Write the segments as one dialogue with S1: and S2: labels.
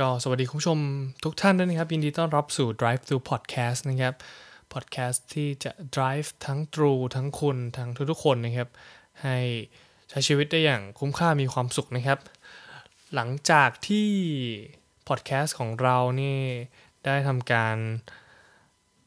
S1: ก็สวัสดีคุณผู้ชมทุกท่านด้วยนะครับ ยินดีต้อนรับสู่ Drive Through Podcast นะครับ Podcast ที่จะ drive ทั้ง True ทั้งคุณ ทั้งทุกๆคนนะครับ ให้ใช้ชีวิตได้อย่างคุ้มค่ามีความสุขนะครับ หลังจากที่ Podcast ของเรานี่ได้ทำการ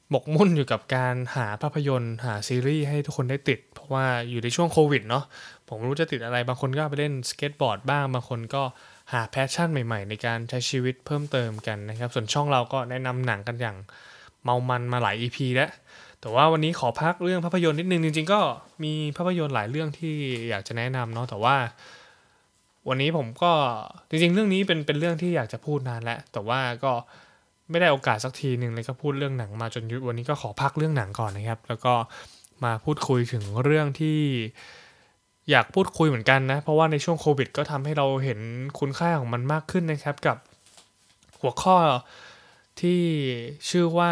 S1: หมกมุ่นอยู่กับการหาภาพยนตร์ หาซีรีส์ให้ทุกคนได้ติด เพราะว่าอยู่ในช่วงโควิดเนาะผมไม่รู้จะติดอะไรบางคนก็ไปเล่นสเก็ตบอร์ดบ้างบางคนก็ หา passion ใหม่ๆ ในการใช้ชีวิตเพิ่มเติมกันนะครับ ส่วนช่องเราก็แนะนำหนังกันอย่างเมามันมาหลาย EP แล้ว แต่ว่าวันนี้ขอพักเรื่องภาพยนตร์นิดนึง จริงๆ ก็มีภาพยนตร์หลายเรื่องที่อยากจะแนะนำเนาะแต่ว่า วันนี้ผมก็จริงๆ เรื่องนี้เป็นเป็นเรื่องที่อยากจะพูดนานแล้ว แต่ว่าก็ไม่ได้โอกาสสักทีหนึ่งเลยก็พูดเรื่องหนังมาจนหยุดวันนี้ก็ขอพักเรื่องหนังก่อนนะครับ แล้วก็มาพูดคุยถึงเรื่องที่ อยากพูดคุยเหมือนกันนะ เพราะว่าในช่วงโควิด ก็ทำให้เราเห็นคุณค่าของมันมากขึ้นนะครับกับหัวข้อที่ชื่อว่า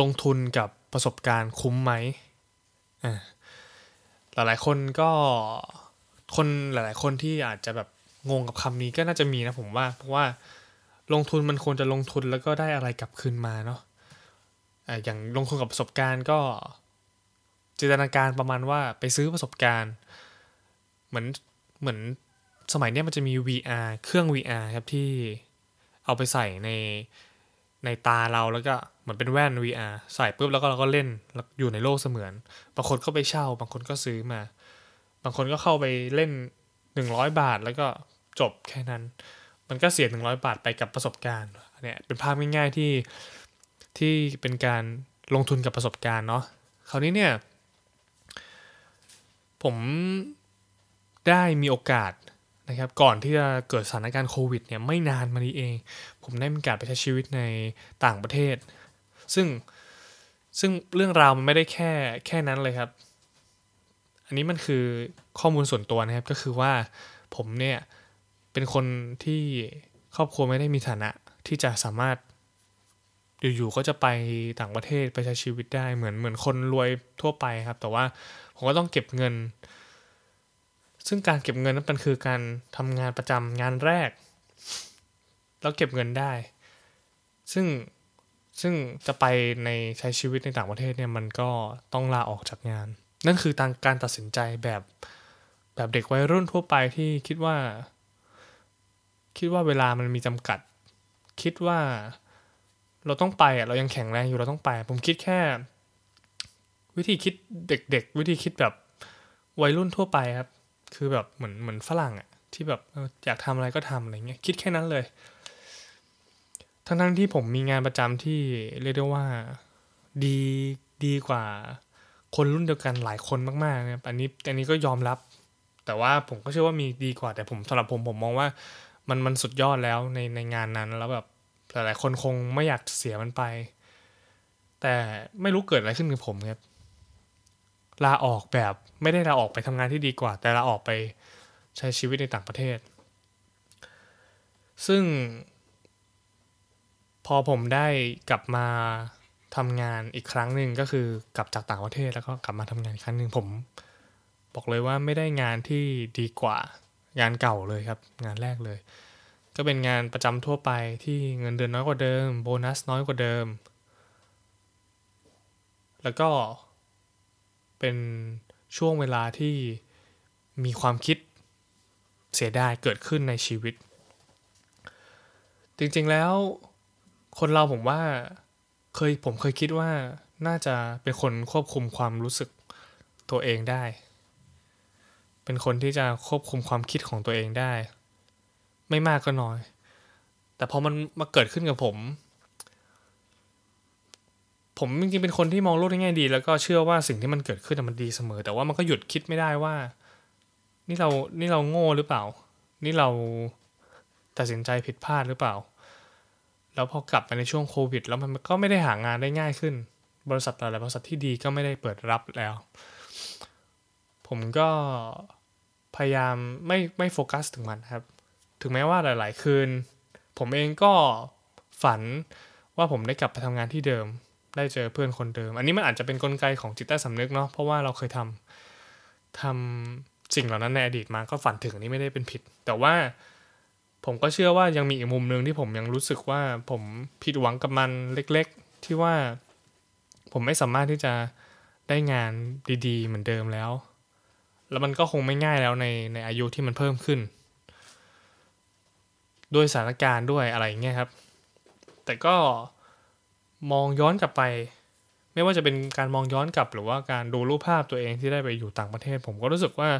S1: ลงทุนกับประสบการณ์คุ้มไหมอ่าหลายๆคนก็คนหลาย ๆ คนที่อาจจะแบบงงกับคำนี้ก็น่าจะมีนะผมว่า เพราะว่าลงทุนมันควรจะลงทุนแล้วก็ได้อะไรกลับคืนมาเนาะอ่าอย่างลงทุนกับประสบการณ์ก็ จินตนาการประมาณว่าไปซื้อประสบการณ์ เหมือนเหมือนสมัยนี้มันจะมี VR เครื่อง VR ครับที่เอาไปใส่ในในตาเราแล้วก็เหมือนเป็นแว่น VR ใส่ปุ๊บแล้วก็เราก็เล่นอยู่ในโลกเสมือน บางคนก็ไปเช่า บางคนก็ซื้อมา บางคนก็เข้าไปเล่น 100 บาทแล้วก็จบแค่นั้น มันก็เสีย 100 บาทไปกับประสบการณ์เนี่ยเป็นภาพง่ายๆที่ที่เป็นการลงทุนกับประสบการณ์เนาะคราวนี้เนี่ย ผมได้มีโอกาสนะครับ ก่อนที่จะเกิดสถานการณ์โควิดเนี่ยไม่นานมานี้เอง ผมได้มีโอกาสไปใช้ชีวิตในต่างประเทศ ซึ่งซึ่งเรื่องราวมันไม่ได้แค่แค่นั้นเลยครับ อันนี้มันคือข้อมูลส่วนตัวนะครับก็คือว่าผมเนี่ยเป็นคนที่ครอบครัวไม่ได้มีฐานะที่จะสามารถอยู่ๆก็จะไปต่างประเทศไปใช้ชีวิตได้เหมือนเหมือนคนรวยทั่วไปครับ แต่ว่า ผมก็ต้องเก็บเงิน ซึ่งการเก็บเงินนั้นมันคือการทำงานประจำงานแรก แล้วเก็บเงินได้ ซึ่งซึ่งจะไปในใช้ชีวิตในต่างประเทศเนี่ยมันก็ต้องลาออกจากงาน นั่นคือทางการตัดสินใจแบบแบบเด็กวัยรุ่นทั่วไปที่คิดว่า คิดว่าเวลามันมีจำกัด คิดว่าเราต้องไปอะเรายังแข็งแรงอยู่เราต้องไป ผมคิดแค่ วิธีคิดเด็กๆ วิธีคิดแบบวัยรุ่นทั่วไปครับ คือแบบเหมือนเหมือนฝรั่งอะที่แบบอยากทำอะไรก็ทำอะไรเงี้ยคิดแค่นั้นเลย ทั้งทั้งๆที่ผมมีงานประจำที่เรียกได้ว่าดีดีกว่าคนรุ่นเดียวกันหลายคนมากๆนะครับอันนี้อันนี้ก็ยอมรับ แต่ว่าผมก็เชื่อว่ามีดีกว่า แต่ผมสำหรับผมผมมองว่ามันมันสุดยอดแล้วในในงานนั้นแล้วแบบหลายๆคนคงไม่อยากเสียมันไป แต่ไม่รู้เกิดอะไรขึ้นกับผมครับ ลาออกแบบไม่ได้ลาออกไปทำงานที่ดีกว่า แต่ลาออกไปใช้ชีวิตในต่างประเทศ ซึ่ง พอผมได้กลับมาทำงานอีกครั้งหนึ่งก็คือกลับจากต่างประเทศแล้วก็กลับมาทำงานอีกครั้งหนึ่งผมบอกเลยว่าไม่ได้งานที่ดีกว่า งานเก่าเลยครับ งานแรกเลย ก็เป็นงานประจำทั่วไปที่เงินเดือนน้อยกว่าเดิม โบนัสน้อยกว่าเดิม แล้วก็ เป็นช่วงเวลาที่มีความคิดเสียดายเกิดขึ้นในชีวิต จริงๆแล้วคนเราผมว่าเคยผมเคยคิดว่าน่าจะเป็นคนควบคุมความรู้สึกตัวเองได้ เป็นคนที่จะควบคุมความคิดของตัวเองได้ ไม่มากก็น้อย แต่พอมันมาเกิดขึ้นกับผม ผมจริงๆเป็นคนที่มองโลกในแง่ดี แล้วก็เชื่อว่าสิ่งที่มันเกิดขึ้นมันดีเสมอ แต่ว่ามันก็หยุดคิดไม่ได้ว่า นี่เรานี่เราโง่หรือเปล่า นี่เราตัดสินใจผิดพลาดหรือเปล่า แล้วพอกลับไปในช่วงโควิด แล้วมันก็ไม่ได้หางานได้ง่ายขึ้น บริษัทหลายๆบริษัทที่ดีก็ไม่ได้เปิดรับแล้ว ผมก็พยายามไม่ไม่โฟกัสถึงมันครับ ถึงแม้ว่าหลาย ๆ คืน ผมเองก็ฝันว่าผมได้กลับไปทำงานที่เดิม ได้เจอเพื่อนคนเดิม อันนี้มันอาจจะเป็นนกลไกของจิตใต้สำนึกเนาะเพราะว่าเราเคยทำทำสิ่งเหล่านั้นในอดีตมาก็ฝันถึงนนี้ไม่ได้เป็นผิด แต่ว่าผมก็เชื่อว่ายังมีอีกมุมหนึ่งที่ผมยังรู้สึกว่าผมผิดหวังกับมันเล็ก ๆ ที่ว่าผมไม่สามารถที่จะได้งานดีๆ เหมือนเดิมแล้ว แล้วมันก็คงไม่ง่ายแล้วในในอายุที่มันเพิ่มขึ้น ด้วยสถานการณ์ด้วยอะไรเงี้ยครับ แต่ก็ มองย้อนกลับไป ไม่ว่าจะเป็นการมองย้อนกลับ หรือว่าการดูรูปภาพตัวเองที่ได้ไปอยู่ต่างประเทศ ผมก็รู้สึกว่า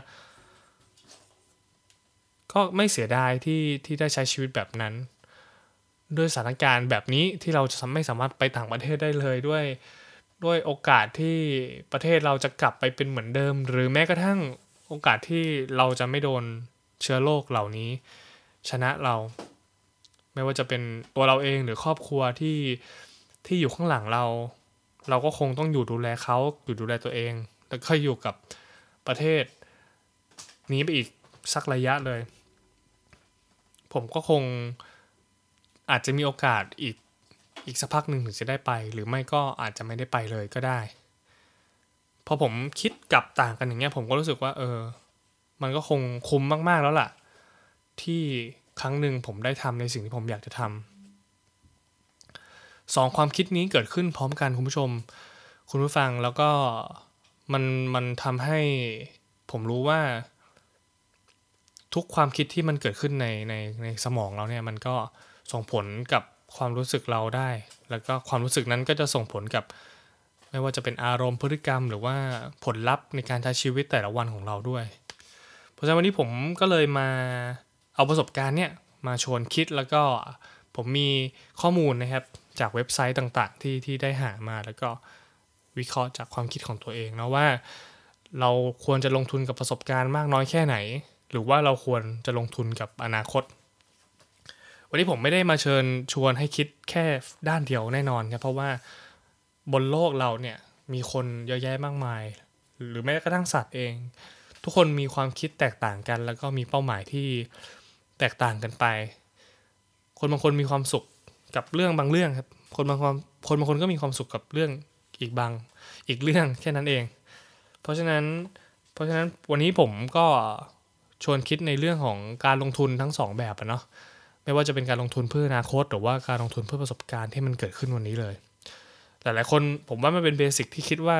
S1: ก็ไม่เสียดายที่ที่ได้ใช้ชีวิตแบบนั้น ด้วยสถานการณ์แบบนี้ที่เราจะไม่สามารถไปต่างประเทศได้เลยด้วย ด้วยโอกาสที่ประเทศเราจะกลับไปเป็นเหมือนเดิม หรือแม้กระทั่งโอกาสที่เราจะไม่โดนเชื้อโรคเหล่านี้ ชนะเรา ไม่ว่าจะเป็นตัวเราเองหรือครอบครัวที่ ที่อยู่ข้างหลังเรา เราก็คงต้องอยู่ดูแลเขาอยู่ดูแลตัวเอง แล้วก็อยู่กับประเทศ นี้ไปอีกสักระยะเลย ผมก็คงอาจจะมีโอกาสอีกอีกสักพักหนึ่งถึงจะได้ไป หรือไม่ก็อาจจะไม่ได้ไปเลยก็ได้ พอผมคิดกลับต่างกันอย่างเงี้ยผมก็รู้สึกว่า เออ มันก็คงคุ้มมาก ๆแล้วล่ะ ที่ครั้งหนึ่งผมได้ทำในสิ่งที่ผมอยากจะทำ สองความคิดนี้เกิดขึ้นพร้อมกันคุณผู้ชม คุณผู้ฟังแล้วก็มันมันทำให้ผมรู้ว่า ทุกความคิดที่มันเกิดขึ้นในในในสมองเราเนี่ยมันก็ส่งผลกับความรู้สึกเราได้ แล้วก็ความรู้สึกนั้นก็จะส่งผลกับ ไม่ว่าจะเป็นอารมณ์พฤติกรรม หรือว่าผลลัพธ์ในการใช้ชีวิตแต่ละวันของเราด้วย เพราะฉะนั้นวันนี้ผมก็เลยมาเอาประสบการณ์เนี่ยมาชวนคิดแล้วก็ผมมีข้อมูลนะครับ จากเว็บไซต์ต่างๆ ที่ที่ได้หามาแล้วก็วิเคราะห์จากความคิดของตัวเองนะว่า เราควรจะลงทุนกับประสบการณ์มากน้อยแค่ไหน หรือว่าเราควรจะลงทุนกับอนาคต วันนี้ผมไม่ได้มาเชิญชวนให้คิดแค่ด้านเดียวแน่นอนครับเพราะว่าบนโลกเราเนี่ยมีคนเยอะแยะมากมาย หรือแม้กระทั่งสัตว์เอง ทุกคนมีความคิดแตกต่างกัน แล้วก็มีเป้าหมายที่แตกต่างกันไป คนบางคนมีความสุข กับเรื่องบางเรื่องครับ คนบางคนคนบางคนก็มีความสุขกับเรื่องอีกบางอีกเรื่องแค่นั้นเอง เพราะฉะนั้นเพราะฉะนั้นวันนี้ผมก็ชวนคิดในเรื่องของการลงทุนทั้งสองแบบอะเนาะไม่ว่าจะเป็นการลงทุนเพื่ออนาคต หรือว่าการลงทุนเพื่อประสบการณ์ที่มันเกิดขึ้นวันนี้เลย หลายๆคนผมว่ามันเป็นเบสิกที่คิดว่า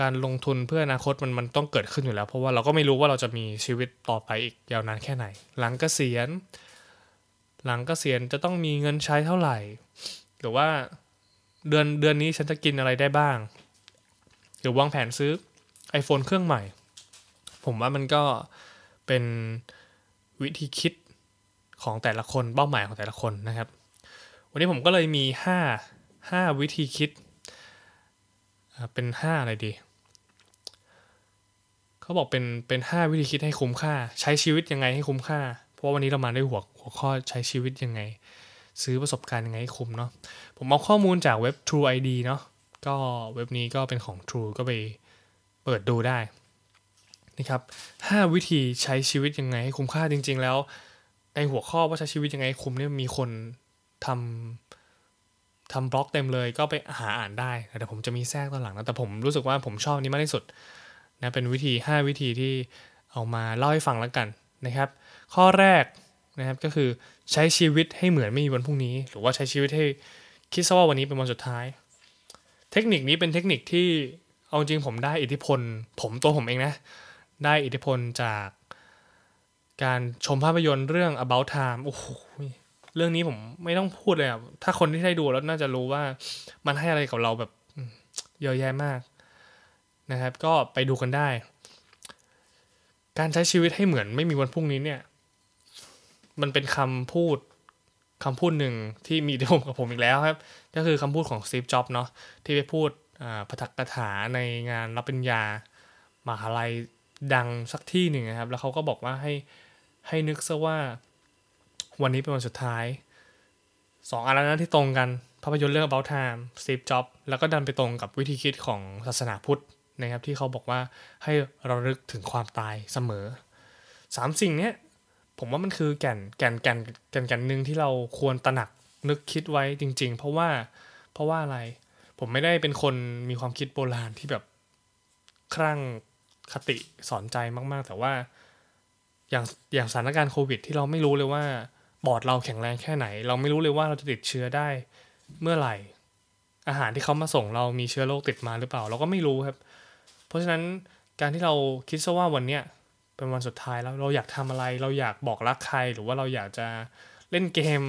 S1: การลงทุนเพื่ออนาคตมันมันต้องเกิดขึ้นอยู่แล้ว เพราะว่าเราก็ไม่รู้ว่าเราจะมีชีวิตต่อไปอีกยาวนานแค่ไหน หลังเกษียณ หลังเกษียณจะต้องมีเงินใช้เท่าไหร่ หรือว่าเดือนเดือนนี้ฉันจะกินอะไรได้บ้าง หรือวางแผนซื้อ iPhone เครื่องใหม่ ผมว่ามันก็เป็นวิธีคิดของแต่ละคนเป้าหมายของแต่ละคนนะครับ วันนี้ผมก็เลยมี 5 5 วิธีคิด เป็น 5 อะไรดี เขาบอกเป็นเป็น 5 วิธีคิดให้คุ้มค่า ใช้ชีวิตยังไงให้คุ้มค่า เพราะวันนี้เรามาด้วยหัวหัวข้อใช้ชีวิตยังไง ซื้อประสบการณ์ยังไงให้คุ้มเนาะผมเอาข้อมูลจากเว็บ True ID เนาะก็เว็บนี้ก็เป็นของ True ก็ไปเปิดดูได้นะครับ5วิธีใช้ชีวิตยังไงให้คุ้มค่าจริง ๆ แล้ว ในหัวข้อว่าใช้ชีวิตยังไงคุ้มเนี่ยมีคนทำทำบล็อกเต็มเลยก็ไปหาอ่านได้แต่ผมจะมีแทรกตอนหลังนะแต่ผมรู้สึกว่าผมชอบนี้มากที่สุดนะเป็นวิธี 5 วิธีที่เอามาเล่าให้ฟังแล้วกัน นะครับ ข้อแรกนะครับก็คือใช้ชีวิตให้เหมือนไม่มีวันพรุ่งนี้ หรือว่าใช้ชีวิตให้คิดซะว่าวันนี้เป็นวันสุดท้าย เทคนิคนี้เป็นเทคนิคที่เอาจริงผมได้อิทธิพล ผมตัวผมเองนะ ได้อิทธิพลจากการชมภาพยนตร์เรื่อง about time โอ้โหเรื่องนี้ผมไม่ต้องพูดเลยอะถ้าคนที่ได้ดูแล้วน่าจะรู้ว่ามันให้อะไรกับเราแบบเยอะแยะมากนะครับ ก็ไปดูกันได้ การใช้ชีวิตให้เหมือนไม่มีวันพรุ่งนี้เนี่ย มันเป็นคำพูดคำพูดหนึ่งที่มีที่ผมกับผมอีกแล้วครับ ก็คือคำพูดของซีฟจ็อบเนาะที่ไปพูดพทักถาในงานรับปริญญามหาลัยดังสักที่หนึ่งนะครับ แล้วเขาก็บอกว่าให้ให้นึกซะว่า วันนี้เป็นวันสุดท้ายสองอันนั้นที่ตรงกันภาพยนตร์เรื่อง About Time Steve Jobs แล้วก็ดันไปตรงกับวิธีคิดของศาสนาพุทธ นะครับที่เขาบอกว่าให้เราลึกถึงความตายเสมอสามสิ่งนี้ผมว่ามันคือแก่นแก่นแก่นแก่นแก่นหนึ่งที่เราควรตระหนักนึกคิดไว้จริง ๆ เพราะว่าเพราะว่าอะไร ผมไม่ได้เป็นคนมีความคิดโบราณที่แบบครั่งคติสอนใจมากๆ แต่ว่าอย่างอย่างสถานการณ์โควิด ที่เราไม่รู้เลยว่าบอดเราแข็งแรงแค่ไหน เราไม่รู้เลยว่าเราจะติดเชื้อได้เมื่อไหร่ อาหารที่เขามาส่งเรามีเชื้อโรคติดมาหรือเปล่า เราก็ไม่รู้ครับ เพราะฉะนั้นการที่เราคิดซะว่าวันเนี้ยเป็นวันสุดท้ายแล้วเราอยากทำอะไร เราอยากบอกรักใคร หรือว่าเราอยากจะเล่นเกม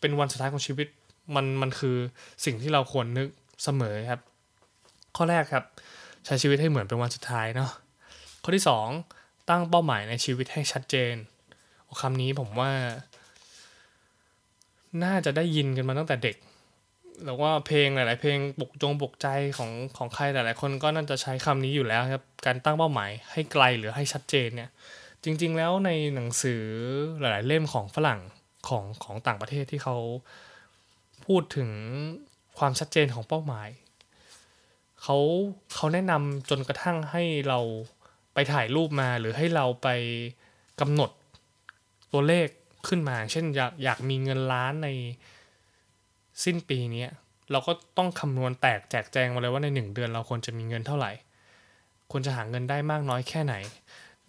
S1: เป็นวันสุดท้ายของชีวิตมันมันคือสิ่งที่เราควรนึกเสมอครับ ข้อแรกครับ ใช้ชีวิตให้เหมือนเป็นวันสุดท้ายเนาะข้อที่ 2 ตั้งเป้าหมายในชีวิตให้ชัดเจนคำนี้ผมว่า น่าจะได้ยินกันมาตั้งแต่เด็ก แล้วว่าเพลงหลาย ๆ เพลงปลุกจงปลุกใจของของใครหลาย ๆ คนก็น่าจะใช้คำนี้อยู่แล้วครับ การตั้งเป้าหมายให้ไกลหรือให้ชัดเจนเนี่ย จริง ๆ แล้วในหนังสือหลาย ๆ เล่มของฝรั่งของของต่างประเทศที่เขาพูดถึงความชัดเจนของเป้าหมายเขาเขาแนะนำจนกระทั่งให้เราไปถ่ายรูปมาหรือให้เราไปกำหนดตัวเลขขึ้นมา เช่นอยากอยากมีเงินล้านใน สิ้นปีนี้เราก็ต้องคำนวณแตกแจกแจงมาเลยว่าในหนึ่งเดือนเราควรจะมีเงินเท่าไหร่ ควรจะหาเงินได้มากน้อยแค่ไหน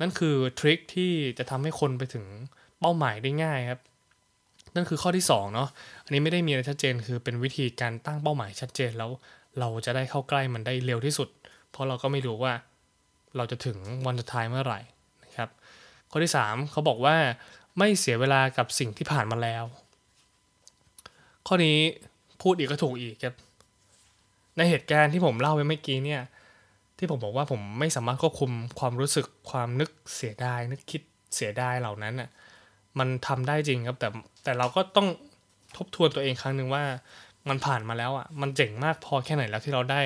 S1: นั่นคือทริคที่จะทำให้คนไปถึงเป้าหมายได้ง่ายครับ นั่นคือข้อที่2เนาะ อันนี้ไม่ได้มีอะไรชัดเจนคือเป็นวิธีการตั้งเป้าหมายชัดเจนแล้ว เราจะได้เข้าใกล้มันได้เร็วที่สุด เพราะเราก็ไม่รู้ว่าเราจะถึงวันสุดท้ายเมื่อไหร่นะครับ ข้อที่ 3เขาบอกว่าไม่เสียเวลากับสิ่งที่ผ่านมาแล้ว ข้อนี้พูดอีกก็ถูกอีกครับ ในเหตุการณ์ที่ผมเล่าไปเมื่อกี้เนี่ย ที่ผมบอกว่าผมไม่สามารถควบคุมความรู้สึกความนึกเสียดาย นึกคิดเสียดายเหล่านั้นอะมันทำได้จริงครับ แต่แต่เราก็ต้องทบทวนตัวเองครั้งหนึ่งว่า มันผ่านมาแล้วอะมันเจ๋งมากพอแค่ไหนแล้วที่เราได้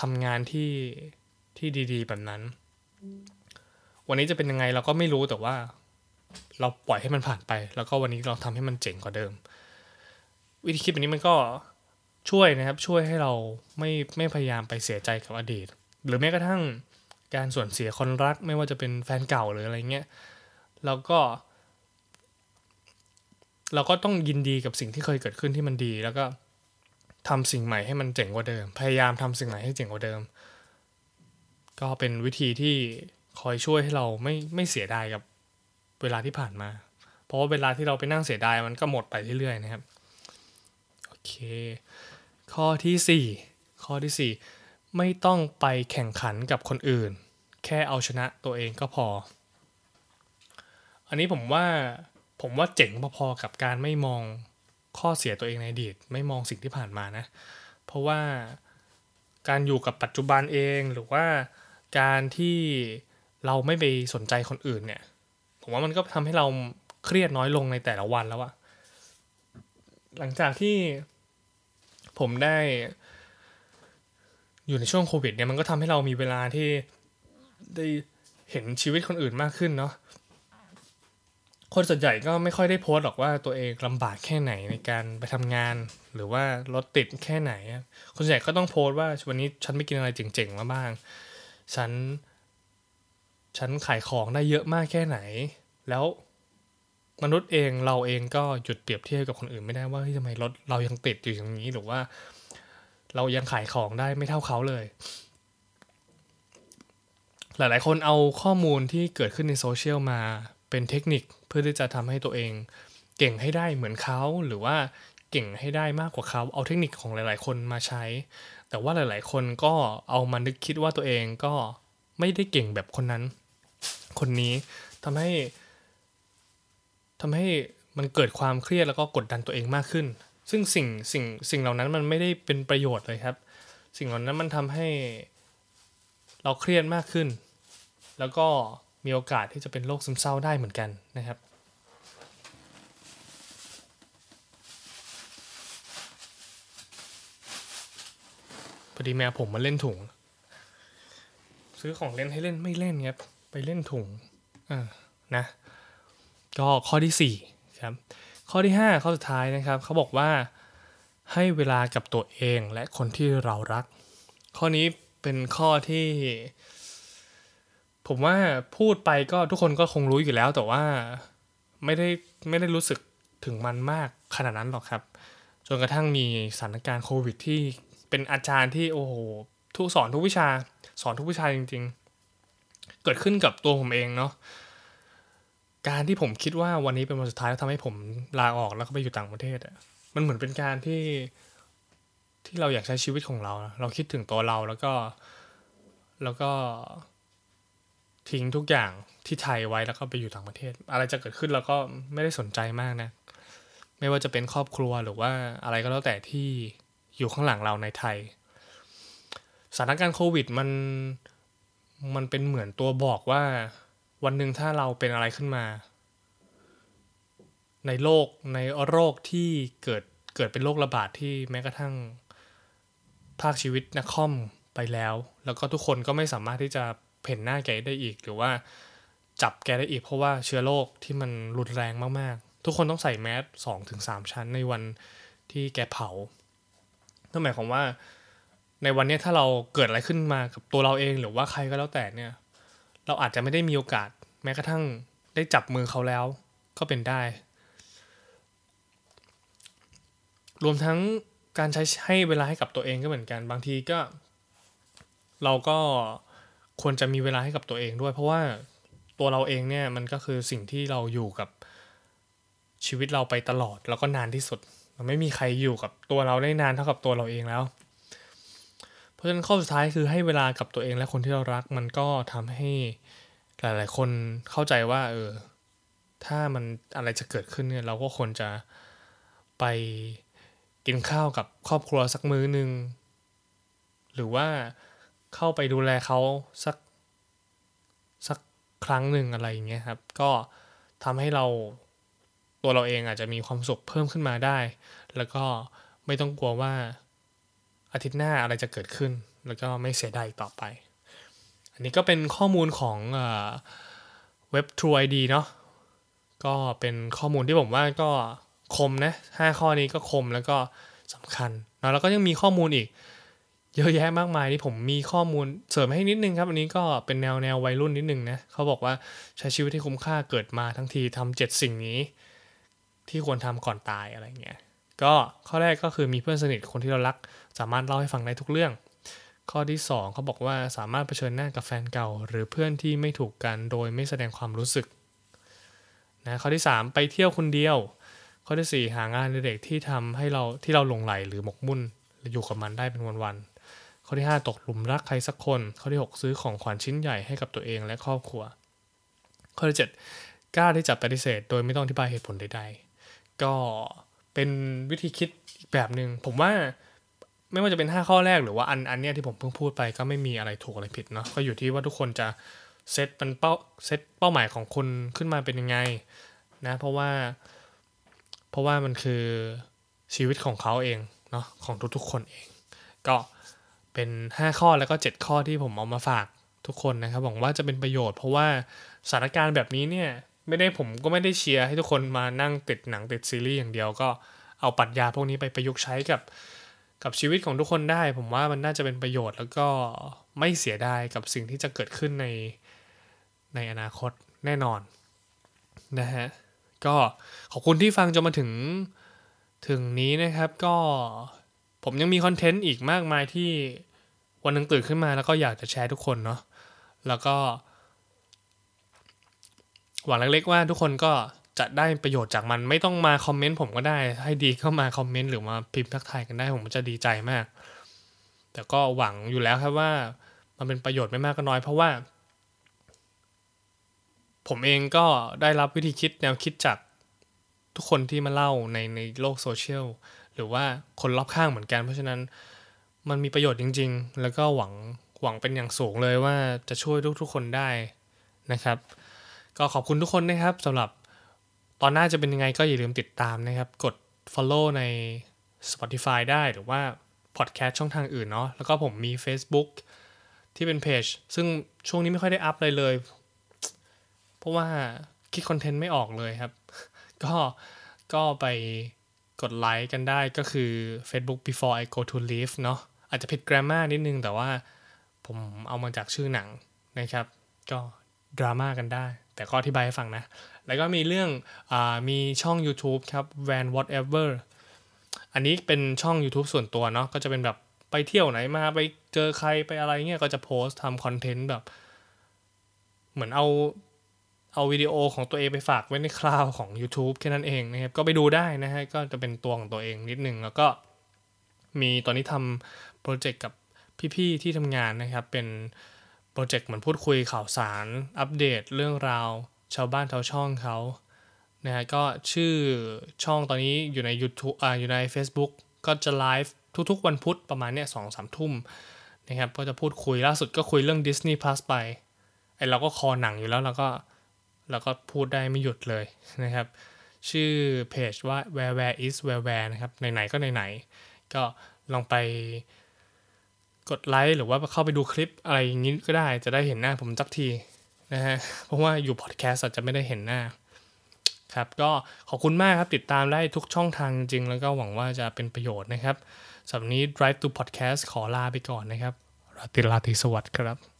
S1: ทำงานที่ที่ดี ๆ แบบนั้น วันนี้จะเป็นยังไงเราก็ไม่รู้แต่ว่า เราปล่อยให้มันผ่านไป แล้วก็วันนี้เราทำให้มันเจ๋งกว่าเดิม วิธีคิดแบบนี้มันก็ช่วยนะครับ ช่วยให้เราไม่ไม่พยายามไปเสียใจกับอดีต หรือแม้กระทั่งการส่วนเสียคนรักไม่ว่าจะเป็นแฟนเก่าหรืออะไรเงี้ยเราก็ เราก็ต้องยินดีกับสิ่งที่เคยเกิดขึ้นที่มันดี แล้วก็ทำสิ่งใหม่ให้มันเจ๋งกว่าเดิม พยายามทำสิ่งใหม่ให้เจ๋งกว่าเดิม ก็เป็นวิธีที่คอยช่วยให้เราไม่ไม่เสียดายกับเวลาที่ผ่านมา เพราะว่าเวลาที่เราไปนั่งเสียดายมันก็หมดไปเรื่อยๆนะครับ เค ข้อที่ 4 ข้อที่ 4 ไม่ต้องไปแข่งขันกับคนอื่น แค่เอาชนะตัวเองก็พอ อันนี้ผมว่าผมว่าเจ๋งพอๆกับการไม่มองข้อเสียตัวเองในอดีตไม่มองสิ่งที่ผ่านมานะ เพราะว่าการอยู่กับปัจจุบันเองหรือว่าการที่เราไม่ไปสนใจคนอื่นเนี่ย ผมว่ามันก็ทำให้เราเครียดน้อยลงในแต่ละวันแล้วอะหลังจากที่ ผมได้ อยู่ในช่วงโควิดเนี่ยมันก็ทำให้เรามีเวลาที่ได้เห็นชีวิตคนอื่นมากขึ้นเนาะคนส่วนใหญ่ก็ไม่ค่อยได้โพสต์หรอกว่าตัวเองลำบากแค่ไหนในการไปทำงาน หรือว่ารถติดแค่ไหน คนส่วนใหญ่ก็ต้องโพสต์ว่าวันนี้ฉันไปกินอะไรเจ๋งๆมาบ้าง ฉัน ฉันขายของได้เยอะมากแค่ไหน แล้ว มนุษย์เองเราเองก็หยุดเปรียบเทียบกับคนอื่นไม่ได้ว่าทำไมรถเรายังติดอยู่อย่างนี้หรือว่า เรายังขายของได้ไม่เท่าเขาเลย หลายๆ คนเอาข้อมูลที่เกิดขึ้นในโซเชียลมาเป็นเทคนิคเพื่อที่จะทำให้ตัวเอง เก่งให้ได้เหมือนเขาหรือว่าเก่งให้ได้มากกว่าเขาเอาเทคนิคของหลาย ๆ คนมาใช้ แต่ว่าหลาย ๆ คนก็เอามานึกคิดว่าตัวเองก็ไม่ได้เก่งแบบคนนั้น คนนี้ทำให้ ทำให้มันเกิดความเครียดแล้วก็กดดันตัวเองมากขึ้น ซึ่งสิ่งสิ่งสิ่งเหล่านั้นมันไม่ได้เป็นประโยชน์เลยครับ สิ่งเหล่านั้นมันทำให้เราเครียดมากขึ้น แล้วก็มีโอกาสที่จะเป็นโรคซึมเศร้าได้เหมือนกันนะครับ พอดีแมวผมมาเล่นถุง ซื้อของเล่นให้เล่นไม่เล่นครับไปเล่นถุงอ่านะ ก็ข้อที่4ครับข้อที่ 5 ข้อสุดท้ายนะครับเขาบอกว่าให้เวลากับตัวเองและคนที่เรารัก ข้อนี้เป็นข้อที่ ผมว่าพูดไปก็ทุกคนก็คงรู้อยู่แล้วแต่ว่าไม่ได้ไม่ได้รู้สึกถึงมันมากขนาดนั้นหรอกครับ จนกระทั่งมีสถานการณ์โควิดที่เป็นอาจารย์ที่โอ้โหทุกสอนทุกวิชา สอนทุกวิชาจริง ๆ เกิดขึ้นกับตัวผมเองเนาะ การที่ผมคิดว่าวันนี้เป็นวันสุดท้ายแล้วทำให้ผมลาออกแล้วก็ไปอยู่ต่างประเทศอะมันเหมือนเป็นการที่ที่เราอยากใช้ชีวิตของเรา เราคิดถึงตัวเราแล้วก็แล้วก็ทิ้งทุกอย่างที่ไทยไว้แล้วก็ไปอยู่ต่างประเทศ อะไรจะเกิดขึ้นเราก็ไม่ได้สนใจมากนะ ไม่ว่าจะเป็นครอบครัวหรือว่าอะไรก็แล้วแต่ที่อยู่ข้างหลังเราในไทย สถานการณ์โควิดมันมันเป็นเหมือนตัวบอกว่า วันหนึ่งถ้าเราเป็นอะไรขึ้นมา ในโลกในโรคที่เกิดเกิดเป็นโรคระบาดที่แม้กระทั่งภาคชีวิตนักคอมไปแล้ว แล้วก็ทุกคนก็ไม่สามารถที่จะเห็นหน้าแกได้อีก หรือว่าจับแกได้อีกเพราะว่าเชื้อโรคที่มันรุนแรงมากๆ ทุกคนต้องใส่แมสสองถึงสามชั้นในวันที่แกเผานั่นหมายความว่าในวันนี้ถ้าเราเกิดอะไรขึ้นมากับตัวเราเองหรือว่าใครก็แล้วแต่เนี่ย เราอาจจะไม่ได้มีโอกาส แม้กระทั่งได้จับมือเขาแล้ว ก็เป็นได้ รวมทั้งการใช้ให้เวลาให้กับตัวเองก็เหมือนกัน บางทีก็ เราก็ควรจะมีเวลาให้กับตัวเองด้วย เพราะว่าตัวเราเองเนี่ยมันก็คือสิ่งที่เราอยู่กับชีวิตเราไปตลอด แล้วก็นานที่สุด มันไม่มีใครอยู่กับตัวเราได้นานเท่ากับตัวเราเองแล้ว ราะฉะนั้นข้อสุดท้ายคือให้เวลากับตัวเองและคนที่เรารัก มันก็ทำให้หลาย ๆ คนเข้าใจว่า เออ ถ้ามันอะไรจะเกิดขึ้นเนี่ย เราก็ควรจะไปกินข้าวกับครอบครัวสักมื้อหนึ่งหรือว่าเข้าไปดูแลเขาสักสักครั้งหนึ่งอะไรอย่างเงี้ยครับ ก็ทำให้เราตัวเราเองอาจจะมีความสุขเพิ่มขึ้นมาได้ แล้วก็ไม่ต้องกลัวว่า อาทิตย์หน้าอะไรจะเกิดขึ้น แล้วก็ไม่เสียดายต่อไป อันนี้ก็เป็นข้อมูลของเว็บ True ID เนาะก็เป็นข้อมูลที่ผมว่าก็คมนะห้าข้อนี้ก็คมแล้วก็สำคัญนะแล้วก็ยังมีข้อมูลอีก เยอะแยะมากมายที่ผมมีข้อมูลเสริมให้นิดนึงครับ อันนี้ก็เป็นแนวแนววัยรุ่นนิดนึงนะเขาบอกว่าใช้ชีวิตที่คุ้มค่าเกิดมาทั้งทีทำเจ็ดสิ่งนี้ ที่ควรทำก่อนตายอะไรเงี้ย ก็ข้อแรกก็คือมีเพื่อนสนิทคนที่เรารัก สามารถเล่าให้ฟังได้ทุกเรื่อง ข้อที่ 2เขาบอกว่าสามารถเผชิญหน้ากับแฟนเก่า หรือเพื่อนที่ไม่ถูกกันโดยไม่แสดงความรู้สึกนะข้อที่ 3 ไปเที่ยวคนเดียว ข้อที่ 4 หางานเด็กที่ทำให้เราที่เราหลงไหลหรือหมกมุ่นอยู่กับมันได้เป็นวันๆข้อที่ 5 ตกหลุมรักใครสักคน ข้อที่ 6 ซื้อของขวัญชิ้นใหญ่ให้กับตัวเองและครอบครัว ข้อที่ 7 กล้าที่จะปฏิเสธ โดยไม่ต้องอธิบายเหตุผลใดๆ ก็ เป็นวิธีคิดอีกแบบหนึง่งผมว่าไม่ว่าจะเป็น 5 ข้อแรกหรือว่าอันอันเนี้ยที่ผมเพิ่งพูดไปก็ไม่มีอะไรถูกอะไรผิดเนาะก็อยู่ที่ว่าทุกคนจะเซตมันเป้าเซตเป้าหมายของคุณขึ้นมาเป็นยังไงนะเพราะว่า เพราะว่ามันคือชีวิตของเขาเองเนาะของทุกๆคนเอง ก็เป็น 5 ข้อแล้วก็ 7 ข้อที่ผมเอามาฝากทุกคนนะครับหวังว่าจะเป็นประโยชน์ เพราะว่าสถานการณ์แบบนี้เนี่ย ไม่ได้ผมก็ไม่ได้เชียร์ให้ทุกคนมานั่งติดหนังติดซีรีส์อย่างเดียวก็เอาปรัชญาพวกนี้ไปประยุกต์ใช้กับกับชีวิตของทุกคนได้ ผมว่ามันน่าจะเป็นประโยชน์แล้วก็ไม่เสียดายกับสิ่งที่จะเกิดขึ้นในในอนาคตแน่นอนนะฮะก็ขอบคุณที่ฟังจนมาถึงถึงนี้นะครับก็ผมยังมีคอนเทนต์อีกมากมายที่วันนึงตื่นขึ้นมาแล้วก็อยากจะแชร์ทุกคนเนาะแล้วก็ หวังเล็กๆว่าทุกคนก็จะได้ประโยชน์จากมันไม่ต้องมาคอมเมนต์ผมก็ได้ ให้ดีเข้ามาคอมเมนต์หรือมาพิมพ์ทักทายกันได้ผมจะดีใจมาก แต่ก็หวังอยู่แล้วครับว่ามันเป็นประโยชน์ไม่มากก็น้อย เพราะว่า ผมเองก็ได้รับวิธีคิดแนวคิดจากทุกคนที่มาเล่าในในโลกโซเชียลหรือว่าคนรอบข้างเหมือนกัน เพราะฉะนั้นมันมีประโยชน์จริง ๆ แล้วก็หวังหวังเป็นอย่างสูงเลยว่าจะช่วยทุกๆคนได้นะครับ ก็ขอบคุณทุกคนนะครับสำหรับตอนหน้าจะเป็นยังไงก็อย่าลืมติดตามนะครับ กด follow ใน Spotify ได้หรือว่า podcast ช่องทางอื่นเนาะแล้วก็ผมมี Facebook ที่เป็นเพจซึ่งช่วงนี้ไม่ค่อยได้อัพเลยเลย เพราะว่าคิดคอนเทนต์ไม่ออกเลยครับ ก็ก็ไปกดไลค์กันได้ก็คือ Facebook before I go to live เนาะอาจจะผิด grammar นิดนึง แต่ว่าผมเอามาจากชื่อหนังนะครับ ก็ ดราม่ากันได้ แต่ก็อธิบายให้ฟังนะ แล้วก็มีเรื่องอมีช่อง YouTube ครับ Van Whatever อันนี้เป็นช่อง YouTube ส่วนตัวเนาะก็จะเป็นแบบไปเที่ยวไหนมาไปเจอใครไปอะไรเงี้ยก็จะโพสต์ทำคอนเทนต์แบบ เหมือนเอาเอาวิดีโอของตัวเองไปฝากไว้ใน cloud ของ YouTube แค่นั้นเองนะครับ ก็ไปดูได้นะฮะ ก็จะเป็นตัวของตัวเองนิดนึง แล้วก็มีตอนนี้ทำโปรเจกต์กับพี่ ๆ ที่ทำงานนะครับ เป็น โปรเจกต์เหมือนพูดคุยข่าวสาร อัปเดตเรื่องราว ชาวบ้านชาวช่องเขานะฮะก็ชื่อช่องตอนนี้อยู่ใน YouTube อ่าอยู่ใน Facebook ก็จะไลฟ์ทุกๆ วันพุธประมาณเนี้ยสองสามทุ่มนะครับก็จะพูดคุยล่าสุดก็คุยเรื่อง Disney Plus ไปไอเราก็คอหนังอยู่แล้วเราก็เราก็พูดได้ไม่หยุดเลยนะครับ ชื่อเพจว่า where where is where where นะครับไหนๆก็ไหนๆก็ลองไป กดไลค์หรือว่าเข้าไปดูคลิปอะไรอย่างนี้ก็ได้จะได้เห็นหน้าผมสักทีนะฮะเพราะว่าอยู่พอดแคสต์อาจจะไม่ได้เห็นหน้าครับก็ขอบคุณมากครับติดตามได้ทุกช่องทางจริง แล้วก็หวังว่าจะเป็นประโยชน์นะครับสำหรับนี้ Drive to Podcast ขอลาไปก่อนนะครับราตรีราตรีสวัสดิ์ครับ